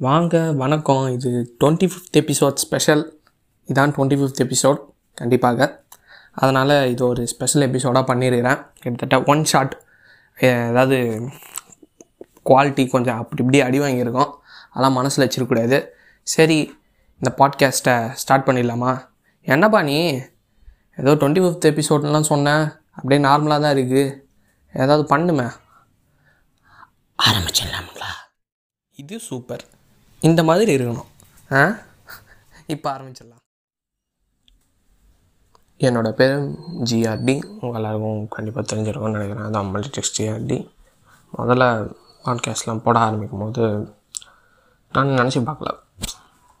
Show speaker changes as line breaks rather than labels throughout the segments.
வாங்க வணக்கம். இது டுவெண்ட்டி ஃபிஃப்த் எபிசோட் ஸ்பெஷல் இதான் டுவெண்ட்டி ஃபிஃப்த் எபிசோட் கண்டிப்பாக. அதனால் இது ஒரு ஸ்பெஷல் எபிசோடாக பண்ணியிருக்கிறேன் கிட்டத்தட்ட ஒன் ஷாட் ஏதாவது குவாலிட்டி கொஞ்சம் அப்படி இப்படி அடி வாங்கியிருக்கோம். அதெல்லாம் மனசில் வச்சிருக்கூடாது சரி இந்த பாட்காஸ்ட்டை ஸ்டார்ட் பண்ணிடலாமா? என்னப்பா நீ? ஏதோ டுவெண்ட்டி ஃபிஃப்த் எபிசோட்லாம் சொன்னேன் அப்படியே நார்மலாக தான் இருக்குது ஏதாவது பண்ணுமே. ஆரம்பிச்சிடலாமுங்களா? இது சூப்பர் இந்த மாதிரி இருக்கணும். ஆ? இப்போ ஆரம்பிச்சிடலாம். என்னோட பேர் ஜிஆர்டி. உங்கள் எல்லாருக்கும் கண்டிப்பாக தெரிஞ்சிருக்கும்னு நினைக்கிறேன். அதான் மல்டிடெக்ஸ் ஜிஆர்டி. முதல்ல பாட்காஸ்ட்லாம் போட ஆரம்பிக்கும் போது நான் நினச்சி பார்க்கல.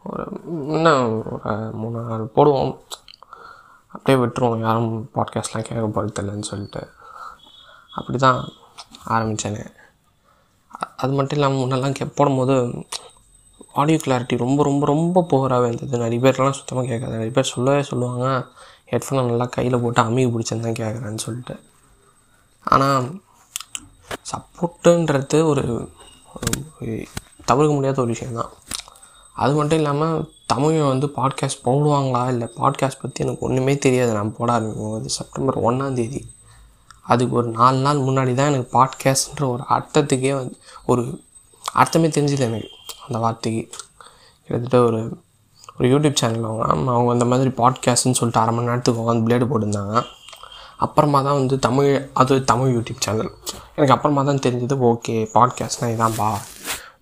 ஒரு இன்னும் ஒரு மூணு நாள் போடுவோம். அப்படியே விட்டுருவோம். யாரும் பாட்காஸ்ட்லாம் கேட்க போகிறதில்லன்னு சொல்லிட்டு. அப்படி தான் ஆரம்பித்தேனே அது மட்டும் இல்லாமல் முன்னெல்லாம் கே போடும்போது ஆடியோ கிளாரிட்டி ரொம்ப ரொம்ப ரொம்ப புவராகவே இருந்தது. நிறைய பேர்லாம் சுத்தமாக கேட்காது. நிறைய பேர் சொல்லவே சொல்லுவாங்க ஹெட்ஃபோனை நல்லா கையில் போட்டு அமுகி பிடிச்சிருந்தான் கேட்குறேன்னு சொல்லிட்டு. ஆனால் சப்போர்ட்டுன்றது ஒரு தவிர்க்க முடியாத ஒரு விஷயந்தான் அது மட்டும் இல்லாமல் தமிழை வந்து பாட்காஸ்ட் போடுவாங்களா? இல்லை பாட்காஸ்ட் பற்றி எனக்கு ஒன்றுமே தெரியாது. நான் போட ஆரம்பிக்கும் செப்டம்பர் ஒன்றாந்தேதி அதுக்கு ஒரு நாலு நாள் முன்னாடி தான் எனக்கு பாட்காஸ்ட்ன்ற ஒரு அர்த்தத்துக்கே வந்து ஒரு அர்த்தமே தெரிஞ்சது எனக்கு. அந்த வார்த்தைக்கு கிட்டத்தட்ட ஒரு ஒரு யூடியூப் சேனல் அவங்க அவங்க அந்த மாதிரி பாட்காஸ்ட்னு சொல்லிட்டு அரை மணி நேரத்துக்கு உட்காந்து பிளேடு போட்டிருந்தாங்க. அப்புறமா தான் வந்து தமிழ் அது தமிழ் யூடியூப் சேனல். எனக்கு அப்புறமா தான் தெரிஞ்சது ஓகே பாட்காஸ்ட்னால் இதான்ப்பா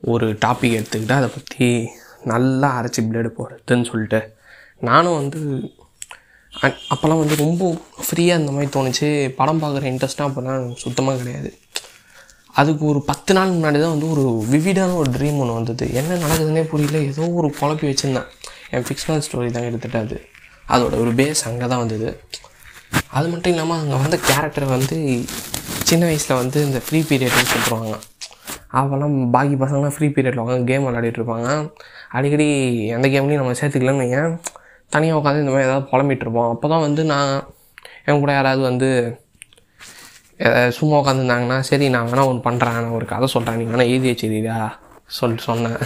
ஒரு டாபிக் எடுத்துக்கிட்டு அதை பற்றி நல்லா அரைச்சி பிளேடு போடுறதுன்னு சொல்லிட்டு. நானும் வந்து அ- அப்போல்லாம் வந்து ரொம்ப ஃப்ரீயாக இந்த மாதிரி தோணுச்சு. படம் பார்க்குற இன்ட்ரெஸ்ட்டாக அப்போல்லாம் சுத்தமாக கிடையாது. அதுக்கு ஒரு பத்து நாள் முன்னாடி தான் வந்து ஒரு விவிடான ஒரு ட்ரீம் ஒன்று வந்தது. என்ன நடக்குதுன்னே புரியல. ஏதோ ஒரு குழப்பி வச்சுருந்தேன். என் ஃபிக்ஷனல் ஸ்டோரி தான் எடுத்துகிட்டு அது. அதோட ஒரு பேஸ் அங்கே தான் வந்தது. அது மட்டும் இல்லாமல் அங்கே வந்த கேரக்டர் வந்து சின்ன வயசில் வந்து இந்த ஃப்ரீ பீரியட்னு சொல்லிடுவாங்க அவெல்லாம் பாக்கி பசங்களாம் ஃப்ரீ பீரியடில் உட்காந்து கேம் விளையாடிட்டுருப்பாங்க அடிக்கடி எந்த கேம்லையும் நம்ம சேர்த்துக்கலன்னு வைங்க தனியாக உட்காந்து இந்த மாதிரி ஏதாவது புலம்பிகிட்ருப்போம் அப்போ தான் வந்து நான் என் கூட யாராவது வந்து சும்மா உட்காந்துருந்தாங்கன்னா சரி நான் வேணால் ஒன்று பண்ணுறேன் நான் ஒரு கதை சொல்கிறேன் நீ வேணால் எழுதி வச்சிருக்கியா? சொல்லிட்டு சொன்னேன்.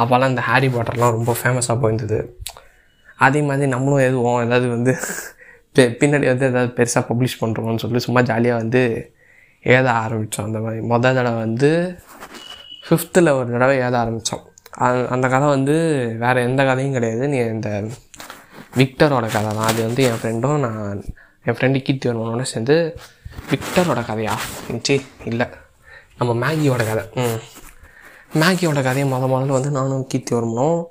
அப்போல்லாம் இந்த ஹாரி பாட்டர்லாம் ரொம்ப ஃபேமஸாக போயிருந்தது. அதே மாதிரி நம்மளும் எதுவும் ஏதாவது வந்து பின்னாடி வந்து ஏதாவது பெருசாக பப்ளிஷ் பண்ணுறோம்னு சொல்லி சும்மா ஜாலியாக வந்து எழுத ஆரம்பித்தோம் அந்த மாதிரி மொதல் தடவை வந்து ஃபிஃப்த்தில் ஒரு தடவை எழுத ஆரம்பித்தோம் அந்த கதை வந்து வேறு எந்த கதையும் கிடையாது. நீ இந்த விக்டரோட கதை தான். அது வந்து என் ஃப்ரெண்டும் நான் என் ஃப்ரெண்டு கீர்த்தி வருவனோட சேர்ந்து விக்டரோட கதையா? சி இல்லை. நம்ம மேகியோட கதை. ம். மேகியோட கதையை முத முதல்ல வந்து நானும் கீர்த்தி வருமனும்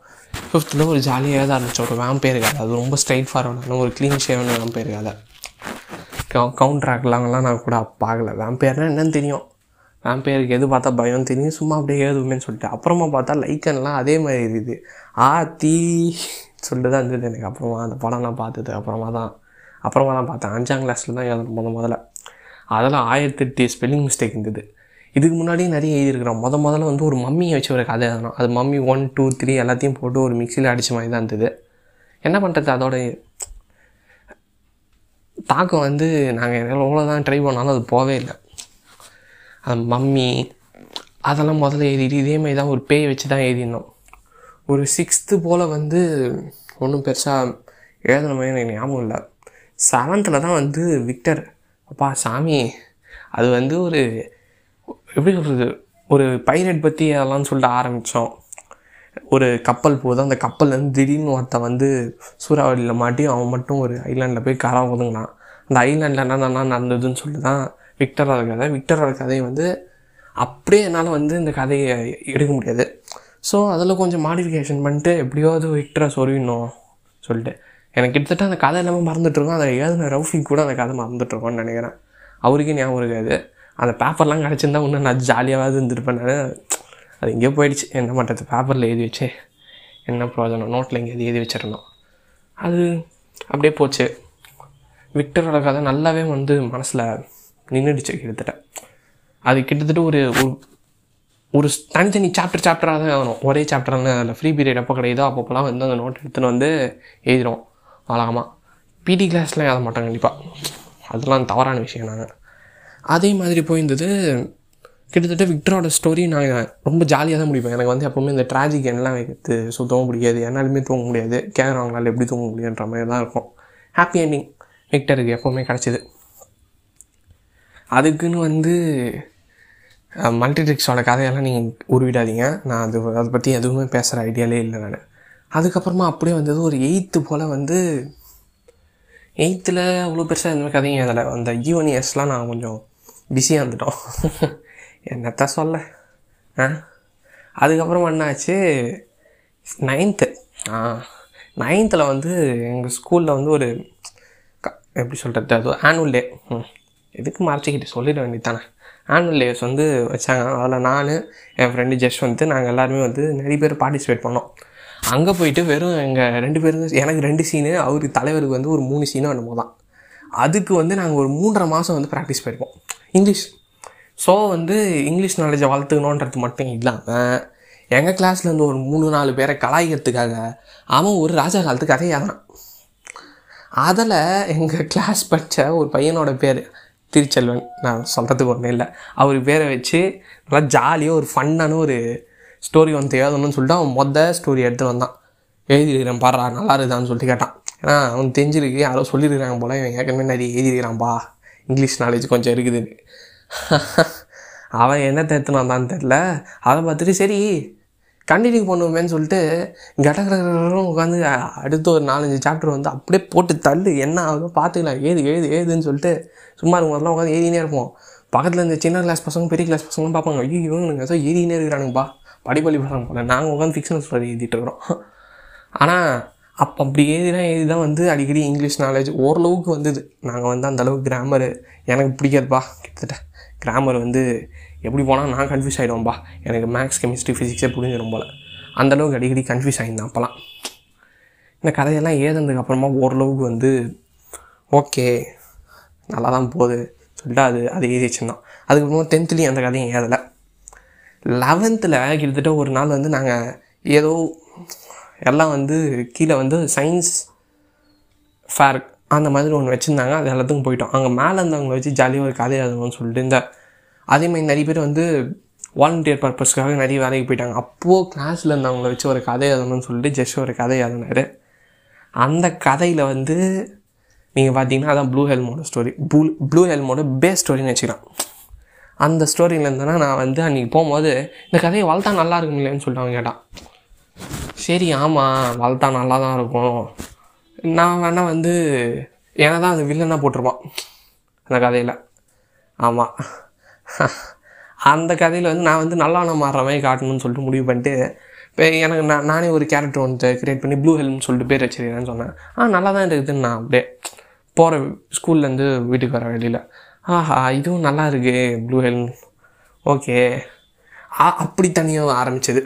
ஃபிஃப்த்தில் ஒரு ஜாலியாக தான் இருந்துச்சு. ஒரு வேம்பேர் கதை. அது ரொம்ப ஸ்ட்ரைட் ஃபார்வர்டான ஒரு க்ளீன் ஷேவன் வேம்பேர் கதை. கவுண்டராக்லாம்லாம் நான் கூட பார்க்கல. வேம்பேர்னால் என்னன்னு தெரியும். வேம்பேருக்கு எது பார்த்தா பயம் தெரியும். சும்மா அப்படியே ஏதுமேன்னு சொல்லிட்டு. அப்புறமா பார்த்தா லைக்கன்லாம் அதே மாதிரி இருக்குது. ஆ தீ சொல்லிட்டு தான் இருந்தது எனக்கு. அப்புறமா அந்த படம்லாம் பார்த்தது அப்புறமா தான். அப்புறமா தான் பார்த்தேன். அஞ்சாம் கிளாஸில் தான் எழுதணும் முத முதல்ல. அதெல்லாம் ஆயிரத்தெட்டு ஸ்பெல்லிங் மிஸ்டேக் இருந்தது. இதுக்கு முன்னாடியே நிறைய எழுதியிருக்கிறோம். முத முதல்ல வந்து ஒரு மம்மியை வச்சு ஒரு கதை எழுதணும். அது மம்மி ஒன் டூ த்ரீ எல்லாத்தையும் போட்டு ஒரு மிக்சியில் அடித்த மாதிரி தான் இருந்தது. என்ன பண்ணுறது அதோட தாக்கம் வந்து நாங்கள் எவ்வளோ தான் ட்ரை பண்ணாலும் அது போவே இல்லை. அந்த மம்மி அதெல்லாம் முதல்ல எழுதிட்டு இதே மாதிரி தான் ஒரு பேய் வச்சு தான் எழுதினோம் ஒரு சிக்ஸ்த்து போல் வந்து ஒன்றும் பெருசாக எழுதுன மாதிரி எனக்கு ஞாபகம் இல்லை. செவன்த்தில் தான் வந்து விக்டர். அப்பா சாமி அது வந்து ஒரு எப்படி சொல்கிறது ஒரு பைரட் பற்றி அதெல்லாம் சொல்லிட்டு ஆரம்பித்தோம் ஒரு கப்பல் போகுது அந்த கப்பல்லேருந்து திடீர்னு ஒருத்தன் வந்து சூறாவளியில் மாட்டி அவன் மட்டும் ஒரு ஐலாண்டில் போய் கரை ஒதுங்கினான். அந்த ஐலாண்டில் என்னென்ன நடந்ததுன்னு சொல்லி தான் விக்டரோட கதை விக்டரோட கதையை வந்து அப்படியே என்னால் வந்து இந்த கதையை எடுக்க முடியாது. ஸோ அதில் கொஞ்சம் மாடிஃபிகேஷன் பண்ணிட்டு எப்படியாவது விக்டரை சொருவிடணும் சொல்லிட்டு. எனக்கு கிட்டத்தட்ட அந்த கதை எல்லாமே மறந்துட்டுருக்கோம். அதை எழுதின ரவுஃபி கூட அந்த கதை மறந்துட்டுருக்கோன்னு நினைக்கிறேன். அவருக்கே ஞாபகம் இருக்காது. அந்த பேப்பர்லாம் கிடச்சிருந்தா இன்னும் நான் ஜாலியாகவே இருந்திருப்பேன். நான் அது எங்கேயோ போயிடுச்சு. என்ன பண்ணுறது பேப்பரில் எழுதி வச்சு. என்ன ப்ரோஜனம் நோட்டில் எங்கேயாவது எழுதி வச்சிருந்தோம் அது அப்படியே போச்சு. விக்டரோட கதை நல்லாவே வந்து மனசில் நின்றுடுச்சு கிட்டத்தட்ட. அது கிட்டத்தட்ட ஒரு ஒரு- தனித்தனி சாப்டர் சாப்டராக தான் ஆகணும் ஒரே சாப்டர்னு அதில் ஃப்ரீ பீரியட் எப்போ கிடையாதோ அப்பப்போலாம் வந்து அந்த நோட் எடுத்துன்னு வந்து எழுதிடும் வழக்கமாக பிடி கிளாஸ்லாம் ஏற மாட்டோம் கண்டிப்பாக அதெல்லாம் தவறான விஷயம் நாங்கள் அதே மாதிரி போயிருந்தது கிட்டத்தட்ட விக்டரோட ஸ்டோரி நான் ரொம்ப ஜாலியாக தான் முடிப்போம் எனக்கு வந்து எப்போவுமே இந்த ட்ராஜிக் எல்லாம் வைக்கிறது சுத்தவும் முடியாது என்னாலுமே தூங்க முடியாது. கேட்குறவங்களால எப்படி தூங்க முடியுன்ற மாதிரி தான் இருக்கும். ஹாப்பி எண்டிங் விக்டருக்கு எப்போவுமே கிடச்சிது. அதுக்குன்னு வந்து மல்டிட்ரிக்ஸோட கதையெல்லாம் நீங்கள் உருவிடாதீங்க. நான் அது அதை பற்றி எதுவுமே பேசுகிற ஐடியாலே இல்லை நான். அதுக்கப்புறமா அப்படியே வந்தது ஒரு எயித்து போல் வந்து எயித்தில் அவ்வளோ பெருசாக இந்தமாதிரி கதையும் அதில் அந்த ஈவன் இயர்ஸ்லாம் நான் கொஞ்சம் பிஸியாக இருந்துட்டோம். என்னத்த சொல்ல? ஆ? அதுக்கப்புறம் என்னாச்சு? நைன்த்து ஆ நைன்த்தில் வந்து எங்கள் ஸ்கூலில் வந்து ஒரு க- எப்படி சொல்கிறது அது ஆனுவல் டே ம். எதுக்கு மறைச்சிக்கிட்டு சொல்லிட வேண்டியதானே ஆனுவல் டேஸ் வந்து வச்சாங்க. அதில் நான் என் ஃப்ரெண்டு ஜெஷ் வந்து நாங்கள் எல்லாருமே வந்து நிறைய பேர் பார்ட்டிசிபேட் பண்ணோம். அங்கே போயிட்டு வெறும் எங்கள் ரெண்டு பேரும் எனக்கு ரெண்டு சீனு அவர் தலைவருக்கு வந்து ஒரு மூணு சீனும் என்னமோ தான். அதுக்கு வந்து நாங்கள் ஒரு மூன்றரை மாதம் வந்து ப்ராக்டிஸ் போயிருப்போம் இங்கிலீஷ் ஸோ வந்து இங்கிலீஷ் நாலேஜை வளர்த்துக்கணுன்றது மட்டும் இல்லாமல் எங்கள் கிளாஸில் இருந்து ஒரு மூணு நாலு பேரை கலாய்க்கிறதுக்காக அவன் ஒரு ராஜா காலத்து கதையாதான் அதில் எங்கள் கிளாஸ் படித்த ஒரு பையனோட பேர் திருச்செல்வன். நான் சொல்கிறதுக்கு ஒன்றும் இல்லை. அவர் பேரை வச்சு நல்லா ஜாலியாக ஒரு ஃபன்னான ஒரு ஸ்டோரி வந்து எழுதணும்னு சொல்லிட்டு அவன் மொத்த ஸ்டோரி எடுத்து வந்தான். எழுதிருக்கிறேன் பாடுறா நல்லா இருக்குதான்னு சொல்லிட்டு கேட்டான். ஏன்னா அவன் தெரிஞ்சிருக்கு யாரோ சொல்லியிருக்கிறாங்க போல இவன் ஏற்கனவே நிறைய எழுதிருக்கிறான்பா இங்கிலீஷ் நாலேஜ் கொஞ்சம் இருக்குதுன்னு அவன் என்ன தேத்துன்னு தெரில அதை பார்த்துட்டு சரி கண்டினியூ பண்ணுவோமேன்னு சொல்லிட்டு கடற்கரை உட்காந்து அடுத்த ஒரு நாலஞ்சு சாப்டர் வந்து அப்படியே போட்டு தள்ளு என்ன ஆகுதோ பார்த்துக்கலாம் ஏது ஏது ஏதுன்னு சொல்லிட்டு சும்மா இருக்கும் போதெல்லாம் உட்காந்து ஏறினே இருப்போம். பக்கத்தில் இந்த சின்ன கிளாஸ் பசங்க பெரிய கிளாஸ் பசங்களும் பார்ப்பாங்க ஐயோ இவனுங்க ஏதோ இருக்கிறானுங்கப்பா. படிப்பள்ளி பசங்க போல நாங்கள் உட்காந்து ஃபிக்ஷனல் ஸ்டோரி எழுதிட்டு இருக்கிறோம். ஆனால் அப்போ அப்படி எழுதினா எழுதி தான் வந்து அடிக்கடி இங்கிலீஷ் நாலேஜ் ஓரளவுக்கு வந்தது. நாங்கள் வந்து அந்த அளவுக்கு கிராமரு எனக்கு பிடிக்காதுப்பா கிட்டத்தட்ட. கிராமர் வந்து எப்படி போனால் நான் கன்ஃபியூஸ் ஆகிடுவோம்பா எனக்கு மேக்ஸ் கெமிஸ்ட்ரி ஃபிசிக்ஸே புரிஞ்சிடும் போல். அந்தளவுக்கு அடிக்கடி கன்ஃபியூஸ் ஆகிருந்தேன் அப்போலாம் இந்த கதையெல்லாம் ஏதுனதுக்கு அப்புறமா ஓரளவுக்கு வந்து ஓகே நல்லா தான் போகுது. சொல்லிட்டு அது அது எழுதி வச்சுருந்தான் அதுக்கப்புறமா டென்த்துலேயும் அந்த கதையும் ஏதலை லெவன்த்தில் கிட்டத்தட்ட ஒரு நாள் வந்து நாங்கள் ஏதோ எல்லாம் வந்து கீழே வந்து சயின்ஸ் ஃபேர் அந்த மாதிரி ஒன்று வச்சுருந்தாங்க. அது எல்லாத்துக்கும் போயிட்டோம். அங்கே மேலே இருந்தவங்களை வச்சு ஜாலியாக ஒரு கதை எழுதணும்னு சொல்லிட்டு இந்த அதே மாதிரி நிறைய பேர் வந்து வாலண்டியர் பர்பஸ்க்காக நிறைய வேலைக்கு போயிட்டாங்க. அப்போது கிளாஸில் இருந்தவங்கள வச்சு ஒரு கதை எழுதணும்னு சொல்லிட்டு ஜஸ்ட் ஒரு கதை எழுதினார். அந்த கதையில் வந்து நீங்கள் பார்த்தீங்கன்னா அதான் ப்ளூ ஹெல்மோட ஸ்டோரி ப்ளூ ப்ளூ ஹெல்மோட பேஸ் ஸ்டோரின்னு வச்சுக்கலாம். அந்த ஸ்டோரியில் இருந்தேன்னா நான் வந்து அன்றைக்கி போகும்போது இந்த கதையை வளர்த்தா நல்லா இருக்கும் இல்லையான்னு சொல்லிட்டு அவன் கேட்டான். சரி ஆமாம் வளர்த்தா நல்லா தான் இருக்கும். நான் வேணால் வந்து ஏன்னா தான் அது வில்லனாக போட்டிருப்பான். அந்த கதையில். ஆமாம் அந்த கதையில் வந்து நான் வந்து நல்லவனை மாறுற மாதிரி காட்டணும்னு சொல்லிட்டு முடிவு பண்ணிட்டு இப்போ எனக்கு நான் நானே ஒரு கேரக்டர் வந்து கிரியேட் பண்ணி ப்ளூ ஹெல்ம்னு சொல்லிட்டு பேர் வச்சிருக்கேன்னு சொன்னேன். ஆ நல்லா தான் இருக்குதுன்னு நான் அப்படியே போகிற ஸ்கூல்லேருந்து வீட்டுக்கு வர வெளியில் ஆஹா இதுவும் நல்லா இருக்குது ப்ளூ ஹெல்ம் ஓகே அப்படி தனியாக ஆரம்பித்தது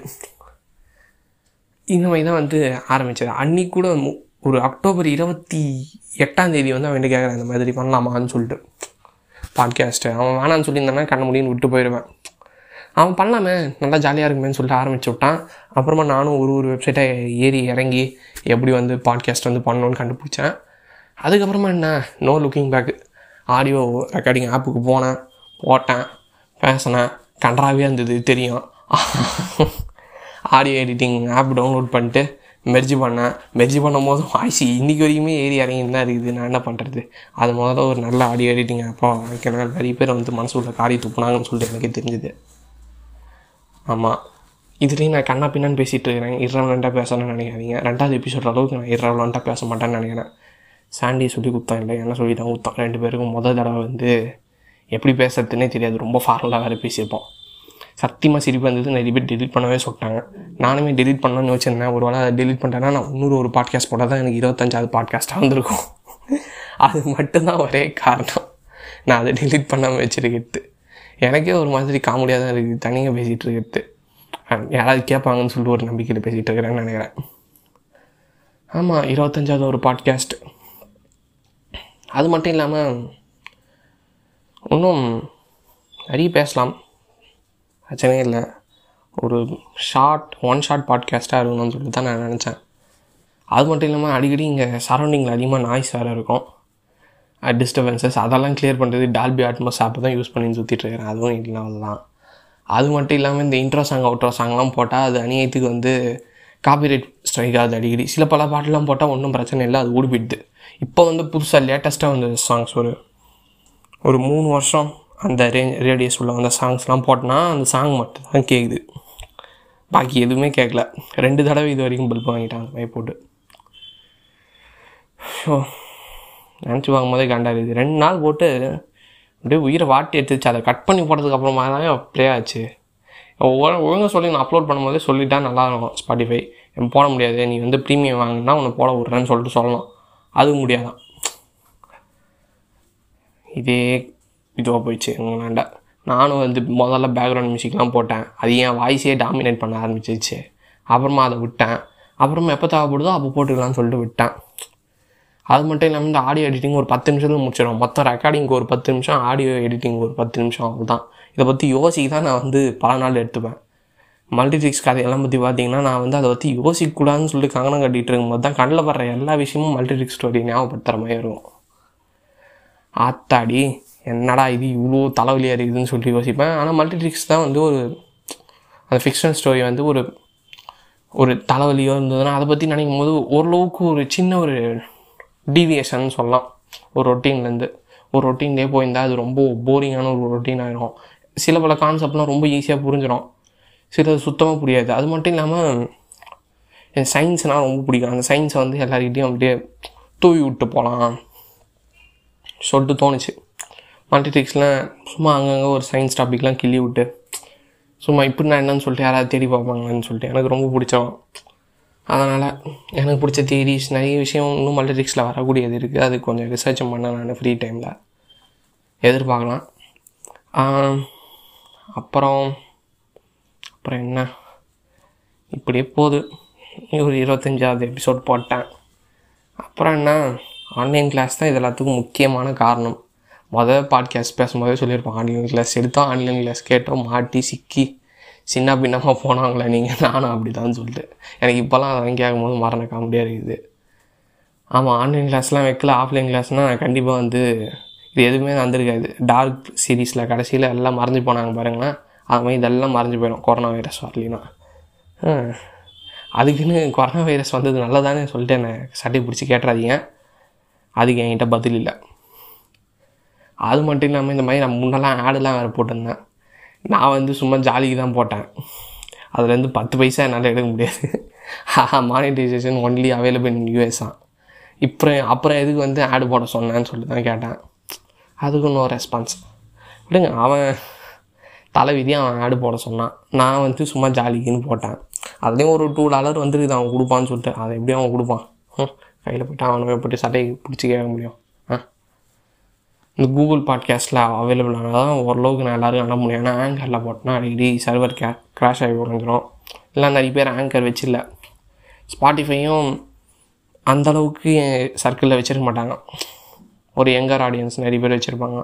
இந்த மாதிரி தான் வந்து ஆரம்பித்தது அன்றைக்கி கூட மு- ஒரு அக்டோபர் இருபத்தி எட்டாம் தேதி வந்து அவன் கேட்குறான் இந்த மாதிரி பண்ணலாமான்னு சொல்லிட்டு. பாட்காஸ்ட்டு அவன் வேணான்னு சொல்லியிருந்தானா கண்ண முடியும்னு விட்டு போயிடுவேன் அவன் பண்ணலாமே நல்லா ஜாலியாக இருக்குமேன்னு சொல்லிட்டு ஆரம்பிச்சு விட்டான். அப்புறமா நானும் ஒரு ஒரு வெப்சைட்டை ஏறி இறங்கி எப்படி வந்து பாட்காஸ்ட் வந்து பண்ணணும்னு கண்டுபிடிச்சேன். அதுக்கப்புறமா என்ன? No looking back audio recording ஆப்புக்கு போனேன் போட்டேன் பேசினேன். கன்றாவே இருந்தது தெரியும். ஆடியோ எடிட்டிங் ஆப் டவுன்லோட் பண்ணிட்டு மெர்ஜி பண்ணேன். மெர்ஜி பண்ணும் போதும் ஆயிடுச்சு இன்றைக்கி வரைக்குமே ஏறி இறங்கி தான் இருக்குது. நான் என்ன பண்ணுறது அது முதல்ல ஒரு நல்ல ஆடியோ எடிட்டிங் ஆப்பாக வைக்கணும் நிறைய பேர் வந்து மனசுக்குள்ள காரி துப்புனாங்கன்னு சொல்லிட்டு எனக்கு தெரிஞ்சுது. ஆமாம் இதுலேயும் நான் கண்ணா பின்னான்னு பேசிகிட்டு இருக்கிறேன். இரவலண்ட்டாக பேசணும்னு நினைக்காதீங்க. ரெண்டாவது எபிசோட் அளவுக்கு நான் இரவலண்ட்டாக பேச மாட்டேன்னு நினைக்கிறேன். சாண்டி சொல்லி கொடுத்தான் இல்லை என்ன சொல்லி தான் கொடுத்தான் ரெண்டு பேருக்கும் முதல் தடவை வந்து எப்படி பேசுறதுன்னே தெரியாது. ரொம்ப ஃபார்மலாக வேறு பேசியிருப்போம். சத்தியமாக சிரிப்பு வந்தது நிறைய பேர் டெலிட் பண்ணவே சொல்லிட்டாங்க. நானுமே டெலிட் பண்ணணும்னு வச்சுருந்தேன் ஒரு வேளை டெலிட் பண்ணிட்டேன்னா நான் இன்னொரு ஒரு பாட்காஸ்ட் போட்டால் தான் எனக்கு இருபத்தஞ்சாவது பாட்காஸ்ட்டாக வந்திருக்கும். அது மட்டும்தான் ஒரே காரணம். நான் அதை டெலிட் பண்ணாமல் வச்சுருக்கிறது. எனக்கே ஒரு மாதிரி காமெடியாக தான் இருக்குது தனியாக பேசிகிட்டு இருக்கிறது. யாராவது கேட்பாங்கன்னு சொல்லிட்டு ஒரு நம்பிக்கையில் பேசிகிட்டு இருக்கிறேன்னு நினைக்கிறேன். ஆமாம் இருபத்தஞ்சாவது ஒரு பாட்காஸ்ட் அது மட்டும் இல்லாமல் இன்னும் நிறைய பேசலாம். பிரச்சனையே இல்லை. ஒரு ஷார்ட் ஒன் ஷார்ட் பாட்காஸ்ட்டாக இருக்கணும்னு சொல்லிட்டு தான் நான் நினச்சேன். அது மட்டும் இல்லாமல் அடிக்கடி இங்கே சரௌண்டிங்கில் அதிகமாக நாய்ஸ் வேறு இருக்கும். டிஸ்டர்பன்சஸ் அதெல்லாம் கிளியர் பண்ணுறது டால்பி ஆட்மோஸ் ஆப் தான் யூஸ் பண்ணி சுற்றிட்டு இருக்கிறேன். அதுவும் இல்லாமல் தான் அது மட்டும் இல்லாமல் இந்த இன்ட்ரோ சாங் அவுட்ரோ சாங்லாம் போட்டால் அது அநியாயத்துக்கு வந்து காப்பிரைட் ஸ்ட்ரைக் ஆகுது அடிக்கடி. சில பல பாட்டெலாம் போட்டால் ஒன்றும் பிரச்சனை இல்லை அது ஓடிப்பிடுது இப்போ வந்து புதுசாக லேட்டஸ்ட்டாக வந்த சாங்ஸ் ஒரு ஒரு மூணு வருஷம் அந்த ரே ரேடியோஸ் உள்ள அந்த சாங்ஸ்லாம் போட்டோன்னா அந்த சாங் மட்டும் தான் கேட்குது பாக்கி எதுவுமே கேட்கல ரெண்டு தடவை இது வரைக்கும் பல்ப் வாங்கிட்டான் அந்த மாதிரி போட்டு. ஸோ நினச்சி பார்க்கும்போதே காண்டாகுது ரெண்டு நாள் போட்டு அப்படியே உயிரை வாட்டி எடுத்துச்சு அதை கட் பண்ணி போட்டதுக்கு அப்புறமா தான் ப்ளே ஆச்சு. ஒவ்வொரு ஒழுங்காக சொல்லி நான் அப்லோட் பண்ணும்போதே சொல்லிட்டா நல்லா இருக்கும் ஸ்பாட்டிஃபை போட முடியாது. நீ வந்து ப்ரீமியம் வாங்கினா உன்னை போட விட்றேன்னு சொல்லிட்டு சொல்லலாம். அது முடியாதான். இதே இதுவாக போயிடுச்சு. எங்களாண்ட நானும் வந்து முதல்ல பேக்ரவுண்ட் மியூசிக்லாம் போட்டேன். அது என் வாய்ஸே டாமினேட் பண்ண ஆரம்பிச்சிச்சு அப்புறமா அதை விட்டேன். அப்புறமா எப்போ தேவைப்படுதோ அப்போ போட்டுக்கலாம்னு சொல்லிட்டு விட்டேன். அது மட்டும் இல்லாமல் இந்த ஆடியோ எடிட்டிங் ஒரு பத்து நிமிஷத்தில் முடிச்சிடும் மொத்தம் ரெக்கார்டிங்க்கு ஒரு பத்து நிமிஷம் ஆடியோ எடிட்டிங் ஒரு பத்து நிமிஷம் அவ்வளோதான் இதை பற்றி யோசிக்க தான் நான் வந்து பல நாள் எடுத்துப்பேன். மல்டிட்ரிக்ஸ் கதையெல்லாம் பற்றி பார்த்தீங்கன்னா நான் வந்து அதை பற்றி யோசிக்கக்கூடாதுன்னு சொல்லிட்டு கங்கணம் கட்டிகிட்டு இருக்கும்போது தான் கண்ணில் வர்ற எல்லா விஷயமும் மல்டிட்ரிக்ஸ் ஸ்டோரி ஞாபகப்படுத்துகிற மாதிரி இருக்கும். ஆத்தாடி என்னடா இது இவ்வளோ தலைவலியாக இருக்குதுன்னு சொல்லி யோசிப்பேன். ஆனால் மல்டிட்ரிக்ஸ் தான் வந்து ஒரு அந்த ஃபிக்ஷன் ஸ்டோரி வந்து ஒரு ஒரு தலைவலியோ இருந்ததுன்னா அதை பற்றி நினைக்கும் போது ஓரளவுக்கு ஒரு சின்ன ஒரு டீவியேஷன் சொல்லலாம். ஒரு ரொட்டீன்லேருந்து ஒரு ரொட்டீன்லேயே போயிருந்தால் அது ரொம்ப போரிங்கான ஒரு ரொட்டீன் ஆகிடும் சில பல கான்செப்ட்லாம் ரொம்ப ஈஸியாக புரிஞ்சிடும் சிலது சுத்தமாக புரியாது. அது மட்டும் இல்லாமல் என் சயின்ஸ்னால் ரொம்ப பிடிக்கும். அந்த சயின்ஸை வந்து எல்லாருக்கிட்டையும் அப்படியே தூவி விட்டு போகலாம் சொல்லிட்டு தோணுச்சு. மல்டிடிக்ஸில் சும்மா அங்கங்கே ஒரு சயின்ஸ் டாபிக்லாம் கிள்ளி விட்டு சும்மா இப்படி நான் என்னன்னு சொல்லிட்டு யாராவது தேடி பார்ப்பாங்கன்னு சொல்லிட்டு எனக்கு ரொம்ப பிடிச்சோம் அதனால் எனக்கு பிடிச்ச தேரிஸ் நிறைய விஷயம் இன்னும் மல்டிடிக்ஸில் வரக்கூடியது இருக்குது அது கொஞ்சம் ரிசர்ச் பண்ண நான் ஃப்ரீ டைமில் எதிர்பார்க்கலாம். அப்புறம் அப்புறம் என்ன? இப்படியே போகுது ஒரு இருபத்தஞ்சாவது எபிசோட் போட்டேன். அப்புறம் என்ன? ஆன்லைன் கிளாஸ் தான் இது எல்லாத்துக்கும் முக்கியமான காரணம். மொதல் பாட்காஸ்ட் பேசும்போதே சொல்லியிருப்போம் ஆன்லைன் கிளாஸ் எடுத்தோம் ஆன்லைன் கிளாஸ் கேட்டோம் மாட்டி சிக்கி சின்ன பின்னமாக போனாங்களே நீங்கள் நானும் அப்படி தான் சொல்லிட்டு. எனக்கு இப்போல்லாம் அதெல்லாம் கேட்கும்போது மரண காமெடியாக இருக்குது. ஆமாம் ஆன்லைன் கிளாஸ்லாம் வைக்கல ஆஃப்லைன் கிளாஸ்னால் கண்டிப்பாக வந்து இது எதுவுமே வந்திருக்காது. டார்க் சீரீஸில் கடைசியில் எல்லாம் மறைஞ்சு போனாங்க பாருங்களேன். அது மாதிரி இதெல்லாம் மறைஞ்சு போயிடும். கொரோனா வைரஸ் வரலினா அதுக்குன்னு கொரோனா வைரஸ் வந்தது நல்லதானே சொல்லிட்டு என்னை சட்டை பிடிச்சி கேட்டுறாதீங்க. அதுக்கு என்கிட்ட பதில் இல்லை. அது மட்டும் இல்லாமல் இந்த மாதிரி நான் முன்னெல்லாம் ஆடெல்லாம் வேறு போட்டிருந்தேன். நான் வந்து சும்மா ஜாலிக்கு தான் போட்டேன். அதுலேருந்து பத்து பைசா என்னால் எடுக்க முடியாது. Monetization only available in US தான் இப்போ அப்புறம் எதுக்கு வந்து ஆடு போட சொன்னேன்னு சொல்லி தான் கேட்டேன். அதுக்கு நோ ரெஸ்பான்ஸ் விடுங்க அவன் தலைவிதி அவன் ஆடு போட சொன்னான். நான் வந்து சும்மா ஜாலிக்குன்னு போட்டேன். அதுலேயும் ஒரு டூ டாலர் வந்துருக்குது அவன் கொடுப்பான்னு சொல்லிட்டு. அதை எப்படி அவன் கொடுப்பான். கையில் போய்ட்டு அவனை போய்ட்டு சட்டையை பிடிச்சி கேட்க முடியும். ஆ இந்த கூகுள் பாட்காஸ்ட்டில் அவைலபிள் ஆனால் தான் ஓரளவுக்கு நான் எல்லோரும் அனுப்ப முடியும். ஏன்னா ஆங்கரில் போட்டோன்னா அடிக்கடி சர்வர் கே க்ராஷ் ஆகி உடஞ்சிரும். இல்லை நிறைய பேர் ஆங்கர் வச்சில்ல. ஸ்பாட்டிஃபையும் அந்தளவுக்கு என் சர்க்கிளில் வச்சுருக்க மாட்டாங்க. ஒரு யங்கர் ஆடியன்ஸ் நிறைய பேர் வச்சுருப்பாங்க.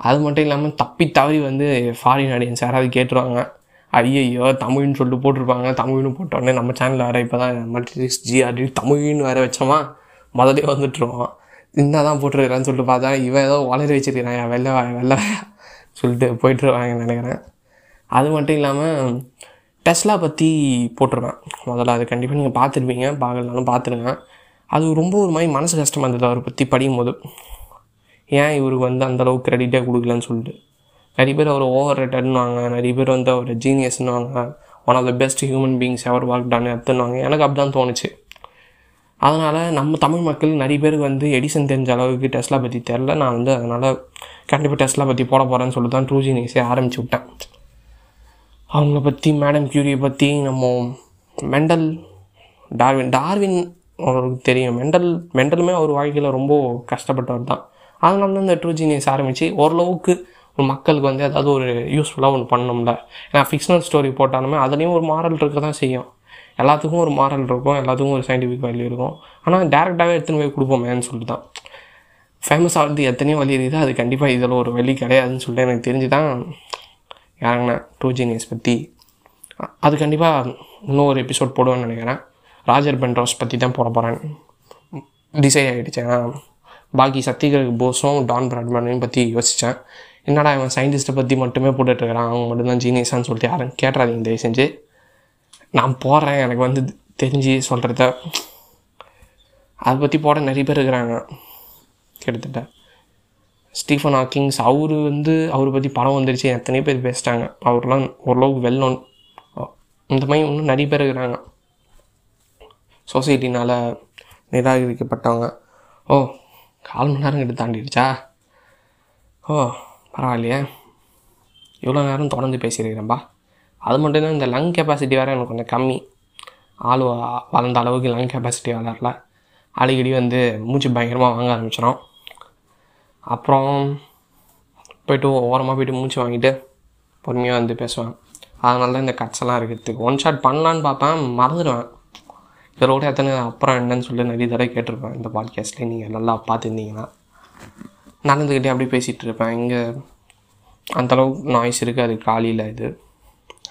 அது மட்டும் இல்லாமல் தப்பி தவறி வந்து ஃபாரின் ஆடியன்ஸ் யாராவது கேட்டுருவாங்க ஐயையோ தமிழ்னு சொல்லிட்டு போட்டிருப்பாங்க தமிழ்னு போட்டோடனே நம்ம சேனலில் வேறு இப்போ தான் மல்டிசிக்ஸ் ஜிஆர்டி தமிழ்னு வேறு வச்சோமா? முதலே வந்துட்டுருவோம் இந்த தான் போட்டிருக்கிறான்னு சொல்லிட்டு பார்த்தா இவன் ஏதோ வளர வச்சிருக்கிறான் வெள்ளை வாய வெள்ளை சொல்லிட்டு போயிட்டுருவாங்கன்னு நினைக்கிறேன். அது மட்டும் இல்லாமல் டெஸ்லா பற்றி போட்டிருப்பேன் முதல்ல அது கண்டிப்பாக நீங்கள் பார்த்துருப்பீங்க பார்க்கலனாலும் பார்த்துருங்க. அது ரொம்ப ஒரு மாதிரி மனசு கஷ்டமாக இருந்தது அவரை பற்றி படிக்கும் போது ஏன் இவருக்கு வந்து அந்தளவுக்கு க்ரெடிட்டே கொடுக்கலன்னு சொல்லிட்டு. நிறைய பேர் அவர் ஓவர் ரேட்டட்னுவாங்க நிறைய பேர் வந்து அவர் ஜீனியஸ்னுவாங்க one of the best human beings ever work on எடுத்துனுவாங்க எனக்கு அப்படி தான் தோணுச்சு. அதனால் நம்ம தமிழ் மக்கள் நிறைய பேருக்கு வந்து எடிசன் தெரிஞ்ச அளவுக்கு டெஸ்லா பற்றி தெரில நான் வந்து அதனால் கண்டிப்பாக டெஸ்லா பற்றி போட போகிறேன்னு சொல்லிட்டு தான் ட்ரூ ஜீனியஸே ஆரம்பிச்சு விட்டேன். அவங்கள பற்றி மேடம் கியூரியை பற்றி நம்ம மெண்டல் டார்வின் டார்வின் அவருக்கு தெரியும். மெண்டல் மெண்டலுமே அவர் வாழ்க்கையில் ரொம்ப கஷ்டப்பட்டவர் தான். அதனால தான் இந்த ட்ரூ ஜீனியஸ் ஆரம்பித்து ஓரளவுக்கு ஒரு மக்களுக்கு வந்து ஏதாவது ஒரு யூஸ்ஃபுல்லாக ஒன்று பண்ணணும்ல ஏன்னா ஃபிக்ஷனல் ஸ்டோரி போட்டாலுமே அதுலேயும் ஒரு மாரல் இருக்க தான் செய்யும். எல்லாத்துக்கும் ஒரு மாரல் இருக்கும் எல்லாத்துக்கும் ஒரு சயின்டிஃபிக் வேல்யூ இருக்கும். ஆனால் டேரெக்டாகவே எடுத்துன்னு போய் கொடுப்போமேன்னு சொல்லிட்டு தான் ஃபேமஸ் ஆகிறது எத்தனையோ வழி இருக்குது. அது கண்டிப்பாக இதில் ஒரு வழி கிடையாதுன்னு சொல்லிட்டு எனக்கு தெரிஞ்சு தான் இறங்கினேன் டூ ஜீனியஸ் பற்றி அது கண்டிப்பாக இன்னும் ஒரு எபிசோட் போடுவேன்னு நினைக்கிறேன். ராஜர் பென்ட்ரோஸ் பற்றி தான் போட போகிறேன் டிசைட் ஆகிடுச்சேன் பாக்கி சத்திகருக்கு போஸும் டான் பிராட்மேனையும் பற்றி யோசித்தேன் என்னடா இவன் சயின்டிஸ்ட்டை பற்றி மட்டுமே போட்டுட்ருக்கிறான்? அவங்க மட்டும்தான் ஜீனியஸான்னு சொல்லிட்டு யாரும் கேட்டுறாதீங்க தயவு செஞ்சு நான் போடுறேன் எனக்கு வந்து தெரிஞ்சு சொல்கிறத அதை பற்றி போட நிறைய பேர் இருக்கிறாங்க கிட்டத்தட்ட. ஸ்டீஃபன் ஹாக்கிங்ஸ் அவர் வந்து அவரை பற்றி படம் வந்துருச்சு எத்தனையோ பேர் பேசிட்டாங்க. அவர்லாம் ஓரளவுக்கு வெல் நோன் இந்த மாதிரி இன்னும் நிறைய பேர் இருக்கிறாங்க. சொசைட்டினால் நிராகரிக்கப்பட்டவங்க. ஓ கால் மணி நேரம் கிட்ட தாண்டிடுச்சா? ஓ பரவாயில்லையே. இவ்வளோ நேரம் தொடர்ந்து பேசியிருக்கிறேன்ப்பா அது மட்டும் தான் இந்த லங் கெப்பாசிட்டி வேறு எனக்கு கொஞ்சம் கம்மி. ஆள் வளர்ந்த அளவுக்கு லங் கெப்பாசிட்டி வளரல. அடிக்கடி வந்து மூச்சு பயங்கரமாக வாங்க ஆரம்பிச்சிடும் அப்புறம் போயிட்டு ஓரமாக போயிட்டு மூச்சு வாங்கிட்டு பொறுமையாக வந்து பேசுவேன். அதனால தான் இந்த கட்ஸ் எல்லாம் இருக்கிறதுக்கு. ஒன் ஷாட் பண்ணலான்னு பார்ப்பேன் மறந்துடுவேன். இதோட எத்தனை அப்புறம் என்னன்னு சொல்லி நிறைய தடவை கேட்டிருப்பேன் இந்த பாட்காஸ்ட்லேயே நீங்கள் நல்லா பார்த்துருந்தீங்கன்னா. நடந்துக்கிட்டே அப்படியே பேசிகிட்டு இருப்பேன். இங்கே அந்தளவுக்கு நாய்ஸ் இருக்காது காலையில் இது.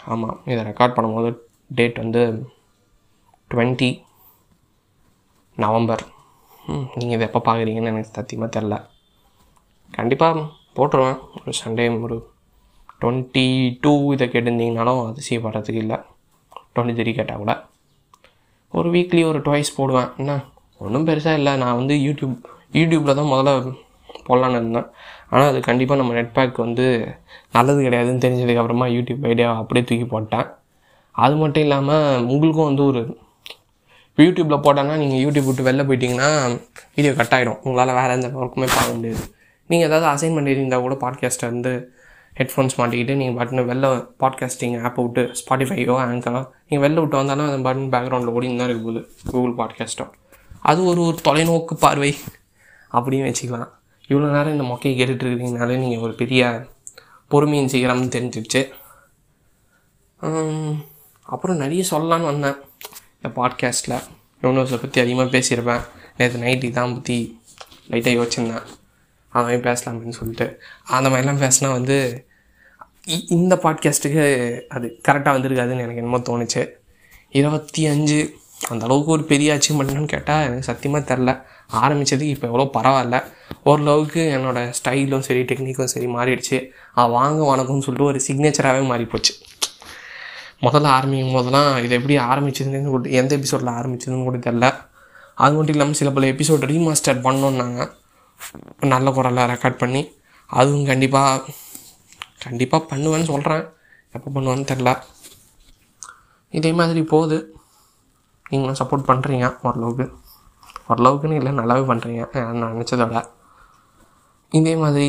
ஆமாம் இதை ரெக்கார்ட் பண்ணும்போது டேட் வந்து டுவெண்ட்டி நவம்பர். நீங்கள் இதை எப்போ பார்க்குறீங்கன்னு எனக்கு சத்தியமாக தெரில. கண்டிப்பாக போட்டுருவேன். ஒரு சண்டே ஒரு டுவெண்ட்டி டூ இதை கேட்டிருந்தீங்கனாலும் அதிசயப்படுறதுக்கு இல்லை. டுவெண்ட்டி த்ரீ கேட்டால் கூட. ஒரு வீக்லி ஒரு டுவைஸ் போடுவேன். என்ன? ஒன்றும் பெருசாக இல்லை. நான் வந்து யூடியூப் யூடியூப்பில் தான் முதல்ல போடலான்னு இருந்தேன். ஆனால் அது கண்டிப்பாக நம்ம நெட் பேக் வந்து நல்லது கிடையாதுன்னு தெரிஞ்சதுக்கப்புறமா யூடியூப் ஐடியா அப்படியே தூக்கி போட்டேன். அது மட்டும் இல்லாமல் உங்களுக்கும் வந்து ஒரு யூடியூப்பில் போட்டோன்னா நீங்கள் யூடியூப் விட்டு வெளில போயிட்டீங்கன்னா வீடியோ கட் ஆகிடும் உங்களால் வேறு எந்த ஒர்க்குமே பார்க்க முடியாது. நீங்கள் ஏதாவது அசைன்மெண்ட் இருந்தால் கூட பாட்காஸ்ட்டை வந்து ஹெட்ஃபோன்ஸ் மாட்டிக்கிட்டு நீங்கள் பட்டன் வெளில பாட்காஸ்டிங் ஆப்பை விட்டு ஸ்பாட்டிஃபையோ ஆங்கரோ நீங்கள் வெளில விட்டு வந்தாலும் அந்த பட்டன் பேக்ரவுண்டில் ஓடின்னு தான் இருக்குது கூகுள் பாட்காஸ்ட்டோ அது ஒரு ஒரு தொலைநோக்கு பார்வை. அப்படியும் வச்சுக்கலாம். இவ்வளோ நேரம் இந்த மொக்கையை கேட்டுட்டு இருக்கிறீங்கனாலே நீங்கள் ஒரு பெரிய பொறுமையின் சீக்கிரம்னு தெரிஞ்சிடுச்சு அப்புறம் நிறைய சொல்லலான்னு வந்தேன். இந்த பாட்காஸ்ட்டில் யூனிவர்ஸை பற்றி அதிகமாக பேசியிருப்பேன். நேற்று நைட்டு தான் பற்றி லைட்டாக யோசிச்சிருந்தேன். அந்த மாதிரி பேசலாம் அப்படின்னு சொல்லிட்டு. அந்த மாதிரிலாம் பேசினா வந்து இ- இந்த பாட்காஸ்ட்டுக்கு அது கரெக்டாக வந்திருக்காதுன்னு எனக்கு என்னமோ தோணுச்சு. இருபத்தி அஞ்சு அந்த அளவுக்கு ஒரு பெரிய அச்சீவ்மெண்ட்னு கேட்டால் எனக்கு சத்தியமாக தெரில ஆரம்பித்ததுக்கு இப்போ எவ்வளோ பரவாயில்ல. ஓரளவுக்கு என்னோடய ஸ்டைலும் சரி டெக்னிக்கும் சரி மாறிடுச்சு. ஆ வாங்க வணக்கம்னு சொல்லிட்டு ஒரு சிக்னேச்சராகவே மாறிப்போச்சு. முதல்ல ஆரம்பிக்கும் போதெல்லாம் இது எப்படி ஆரம்பிச்சதுன்னு கூட எந்த எபிசோடில் ஆரம்பிச்சதுன்னு கூட தெரில அது மட்டும் இல்லாமல் சில பல எபிசோட் ரீமாஸ்டர் பண்ணோன்னாங்க நல்ல குரலில் ரெக்கார்ட் பண்ணி அதுவும் கண்டிப்பாக கண்டிப்பாக பண்ணுவேன்னு சொல்கிறேன் எப்போ பண்ணுவேன்னு தெரில இதே மாதிரி போகுது. நீங்களும் சப்போர்ட் பண்ணுறீங்க ஓரளவுக்கு. ஓரளவுக்குன்னு இல்லை நல்லாவே பண்ணுறீங்க நான் நினச்சதோட இதே மாதிரி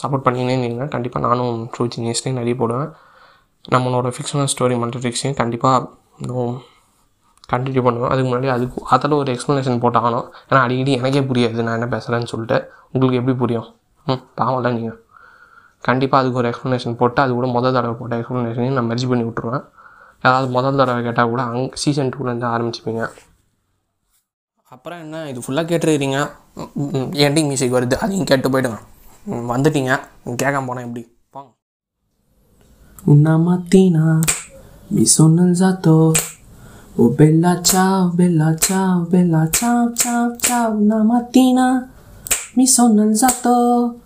சப்போர்ட் பண்ணினே இருந்தீங்கன்னா கண்டிப்பாக நானும் ட்ரூ ஜீனியஸ்லேயும் நிறைய போடுவேன். நம்மளோட ஃபிக்ஷனல் ஸ்டோரி மல்டிஃபிக்ஸையும் கண்டிப்பாக இன்னும் கண்டினியூ பண்ணுவேன். அதுக்கு முன்னாடி அதுக்கு அதில் ஒரு எக்ஸ்ப்ளனேஷன் போட்டாகணும். ஏன்னா அடிக்கடி எனக்கே புரியாது. நான் என்ன பேசுகிறேன்னு சொல்லிட்டு. உங்களுக்கு எப்படி புரியும்? ம் பாவம்ல நீங்கள் கண்டிப்பாக அதுக்கு ஒரு எக்ஸ்ப்ளனேஷன் போட்டு அது கூட முதல் தடவை போட்ட எக்ஸ்ப்ளனேஷனையும் நான் மெர்ஜ் பண்ணி விட்ருவேன் ஏதாவது முதல் தடவை கேட்டால் கூட அங் சீசன் டூலேருந்து ஆரம்பிச்சுப்பீங்க. அப்புறம் என்ன? இது ஃபுல்லாக கேட்டுருக்கிறீங்க. எண்டிங் மியூசிக் வருது. அதையும் கேட்டு போயிடுங்க. வந்துட்டீங்க. கேட்காம போனால் எப்படி? போங்க
Una mattina mi sono alzato. Oh bella ciao, bella ciao, bella ciao, ciao, ciao. Una mattina mi sono alzato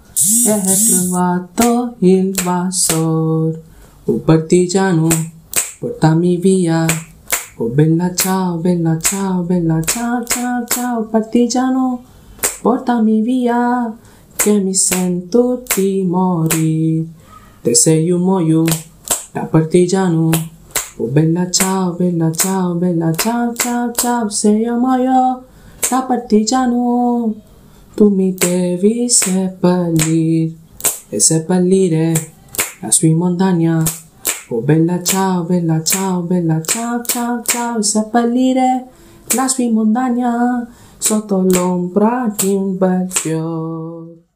e ho trovato il vassoio. Oh partigiano, portami via. Oh bella ciao, bella ciao, bella ciao, ciao, ciao. Partigiano, portami via. Che mi sento di morire. Te sei un muoio da partigiano. Oh bella ciao, bella ciao, bella ciao, ciao, ciao. Sei muoio da partigiano. Tu mi devi seppellire e seppellire la sua montagna. Oh bella ciao, bella ciao, bella ciao, ciao, ciao. Seppellire la sua montagna sotto l'ombra di un bel fiore.